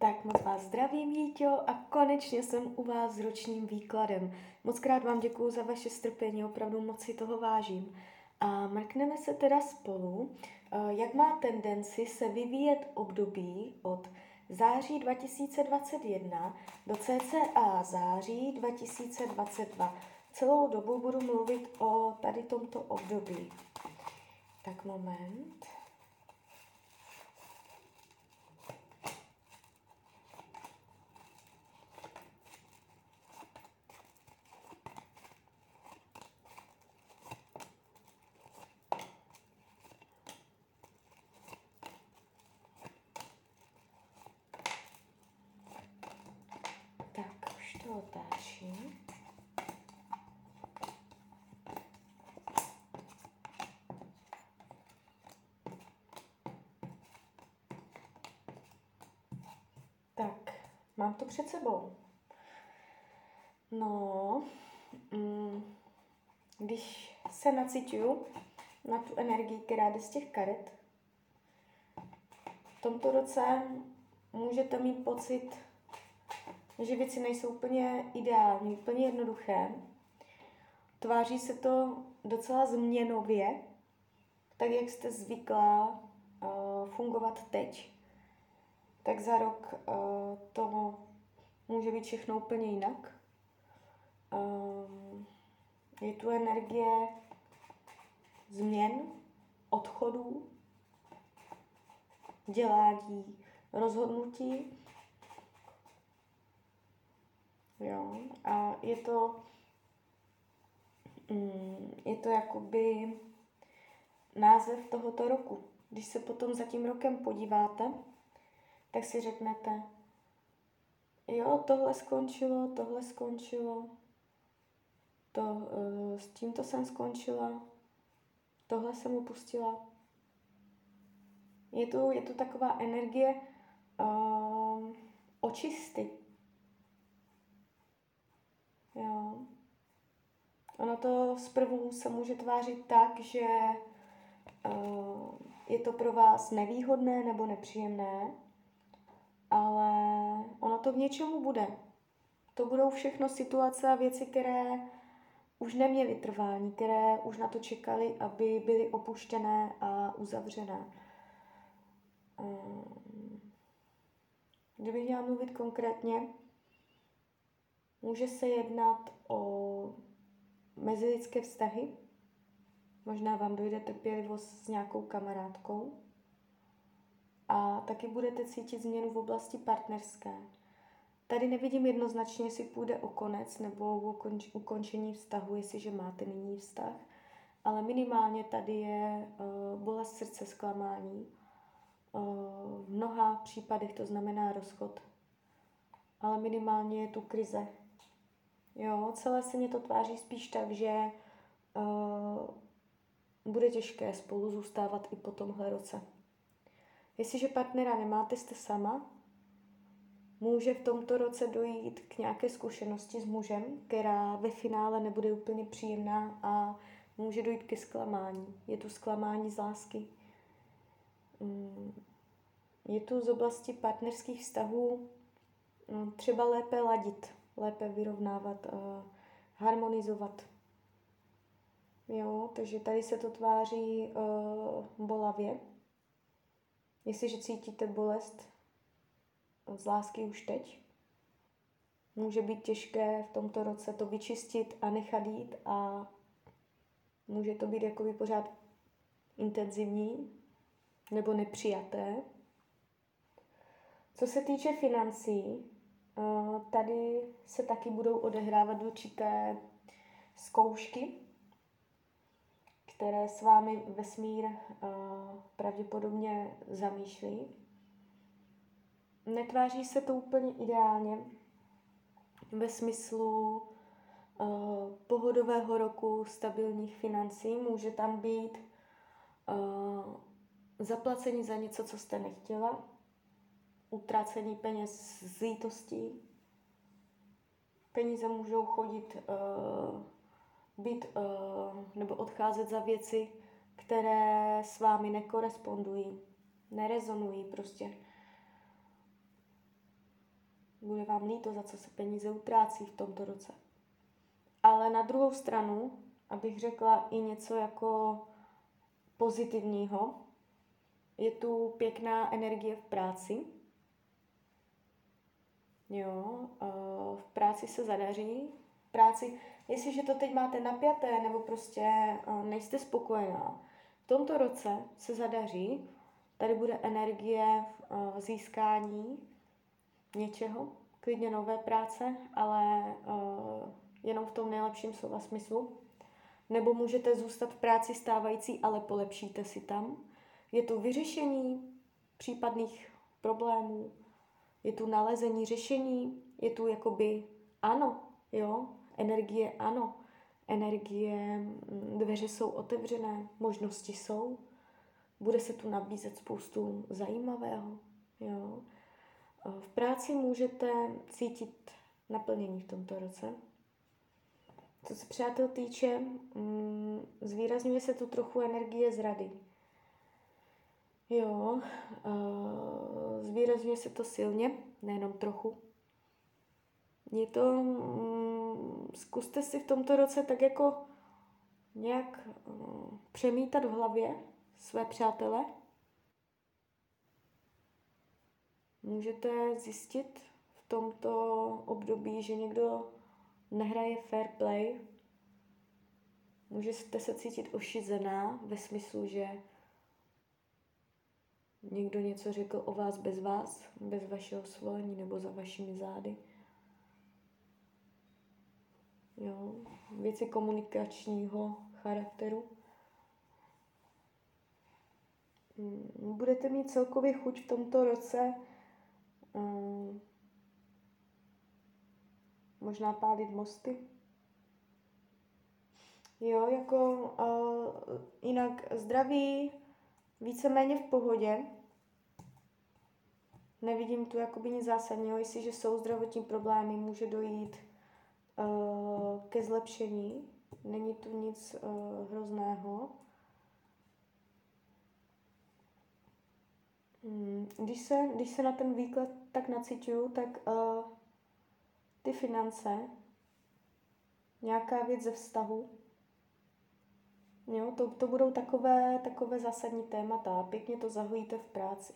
Tak moc vás zdravím, Jíťo, a konečně jsem u vás s ročním výkladem. Moc krát vám děkuju za vaše strpení, opravdu moc si toho vážím. A mrkneme se teda spolu, eh, jak má tendenci se vyvíjet období od září 2021 do cca září 2022. Celou dobu budu mluvit o tady tomto období. Tak moment. otáčím. Tak, mám to před sebou. No, mm, když se nacituju na tu energii, která jde z těch karet, v tomto roce můžete mít pocit že věci nejsou úplně ideální, úplně jednoduché. Tváří se to docela změnově, tak jak jste zvyklá uh, fungovat teď. Tak za rok uh, to může být všechno úplně jinak. Um, je tu energie změn, odchodů, dělání, rozhodnutí Jo? A je to, mm, je to jakoby název tohoto roku. Když se potom za tím rokem podíváte, tak si řeknete, jo, tohle skončilo, tohle skončilo, to, uh, s tímto jsem skončila, tohle jsem opustila. Je tu, je tu taková energie uh, očisty. Jo. Ono to zprvu se může tvářit tak, že uh, je to pro vás nevýhodné nebo nepříjemné, to k něčemu bude. To budou všechno situace a věci, které už neměly trvání, které už na to čekali, aby byly opuštěné a uzavřené. Kdybych měla mluvit konkrétně, Může se jednat o mezilidské vztahy, možná vám dojde trpělivost s nějakou kamarádkou a taky budete cítit změnu v oblasti partnerské. Tady nevidím jednoznačně, jestli půjde o konec nebo o ukončení vztahu, jestliže máte nyní vztah, ale minimálně tady je uh, bolest srdce, zklamání. Uh, v mnoha případech to znamená rozchod, ale minimálně je tu krize, Jo, celé se mě to tváří spíš tak, že uh, bude těžké spolu zůstávat i po tomhle roce. Jestliže partnera nemáte, jste sama, může v tomto roce dojít k nějaké zkušenosti s mužem, která ve finále nebude úplně příjemná a může dojít ke zklamání. Je tu zklamání z lásky. Mm, je tu z oblasti partnerských vztahů mm, třeba lépe ladit lépe vyrovnávat, harmonizovat. Jo, takže tady se to tváří uh, bolavě. Jestliže cítíte bolest z lásky už teď, může být těžké v tomto roce to vyčistit a nechat jít a může to být jakoby pořád intenzivní nebo nepřijaté. Co se týče financí, Tady se taky budou odehrávat určité zkoušky, které s vámi vesmír pravděpodobně zamýšlí. Netváří se to úplně ideálně ve smyslu pohodového roku stabilních financí. Může tam být zaplacení za něco, co jste nechtěla, utracení peněz z lítostí. Peníze můžou chodit, uh, být uh, nebo odcházet za věci, které s vámi nekorespondují, nerezonují prostě. Bude vám líto, za co se peníze utrácí v tomto roce. Ale na druhou stranu, abych řekla i něco jako pozitivního, je tu pěkná energie v práci. Jo, v práci se zadaří. V práci, jestliže to teď máte napjaté nebo prostě nejste spokojená, v tomto roce se zadaří, tady bude energie získání něčeho, klidně nové práce, ale jenom v tom nejlepším slova smyslu. Nebo můžete zůstat v práci stávající, ale polepšíte si tam. Je tu vyřešení případných problémů, je tu nalezení řešení, je tu jakoby ano, jo, energie ano, energie, mm, dveře jsou otevřené, možnosti jsou, bude se tu nabízet spoustu zajímavého, jo. V práci můžete cítit naplnění v tomto roce. Co se přátel týče, mm, zvýrazňuje se tu trochu energie zrady. Jo, uh, zvýrazňuje se to silně, nejenom trochu. Je to, um, zkuste si v tomto roce tak jako nějak uh, přemítat v hlavě své přátele. Můžete zjistit v tomto období, že někdo nehraje fair play. Můžete se cítit ošizená ve smyslu, že někdo něco řekl o vás bez vás, bez vašeho svolení nebo za vašimi zády. Jo, věci komunikačního charakteru. Hmm, budete mít celkově chuť v tomto roce um, možná pálit mosty. Jo, jako uh, jinak zdraví víceméně v pohodě. Nevidím tu jakoby nic zásadního, jestliže jsou zdravotní problémy, může dojít uh, ke zlepšení. Není tu nic uh, hrozného. Když se, když se na ten výklad tak nacituju, tak uh, ty finance, nějaká věc ze vztahu, jo, to, to budou takové, takové zásadní témata pěkně to zahojíte v práci.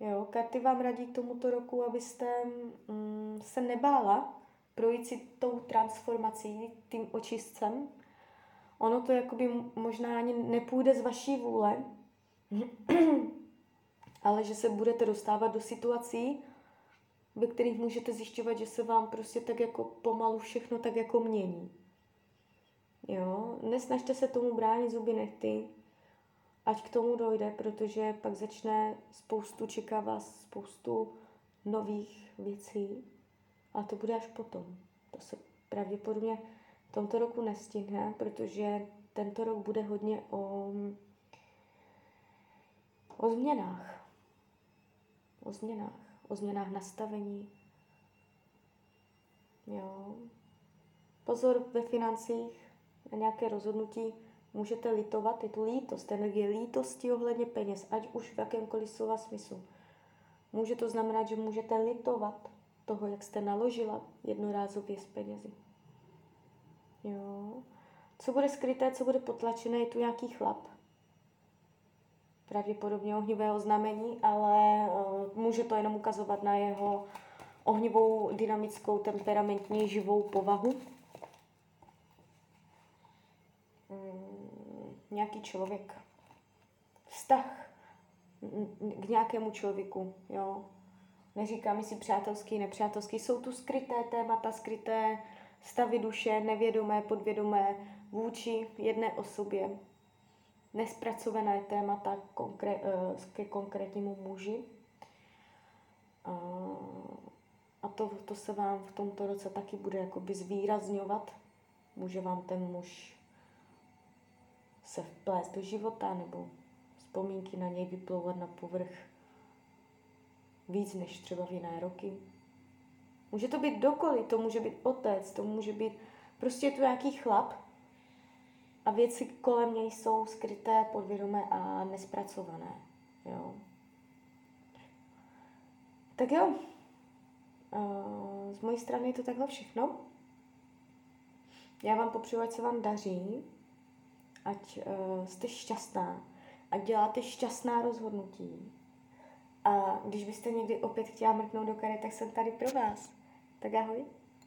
Jo, karty vám radí k tomuto roku, abyste mm, se nebála projít si tou transformací, tím očistcem. Ono to jakoby možná ani nepůjde z vaší vůle, ale že se budete dostávat do situací, ve kterých můžete zjišťovat, že se vám prostě tak jako pomalu všechno tak jako mění. Jo, nesnažte se tomu bránit zuby nechty, ať k tomu dojde, protože pak začne spoustu, čeká vás spoustu nových věcí a to bude až potom. To se pravděpodobně v tomto roku nestihne, protože tento rok bude hodně o, o změnách. O změnách o změnách nastavení. Jo. Pozor ve financích na nějaké rozhodnutí můžete litovat, je tu lítost, energie lítosti ohledně peněz, ať už v jakémkoliv slova smyslu. Může to znamenat, že můžete litovat toho, jak jste naložila jednorázově s penězi. Jo. Co bude skryté, co bude potlačené, je tu nějaký chlap, pravděpodobně ohnivé znamení, ale uh, může to jenom ukazovat na jeho ohnivou, dynamickou, temperamentní, živou povahu. Mm, nějaký člověk. Vztah k nějakému člověku, jo. Neříkám si přátelský, nepřátelský. Jsou tu skryté témata, skryté stavy duše, nevědomé, podvědomé vůči jedné osobě nespracované témata konkré, eh, ke konkrétnímu muži. A to, to se vám v tomto roce taky bude jakoby zvýrazňovat. Může vám ten muž se vplést do života nebo vzpomínky na něj vyplouvat na povrch víc než třeba v jiné roky. Může to být dokoliv, to může být otec, to může být prostě je to nějaký chlap, a věci kolem něj jsou skryté, podvědomé a nespracované. Jo. Tak jo, uh, z mojí strany je to takhle všechno. Já vám popřeju, ať se vám daří, ať uh, jste šťastná, ať děláte šťastná rozhodnutí. A když byste někdy opět chtěla mrknout do karet, tak jsem tady pro vás. Tak ahoj.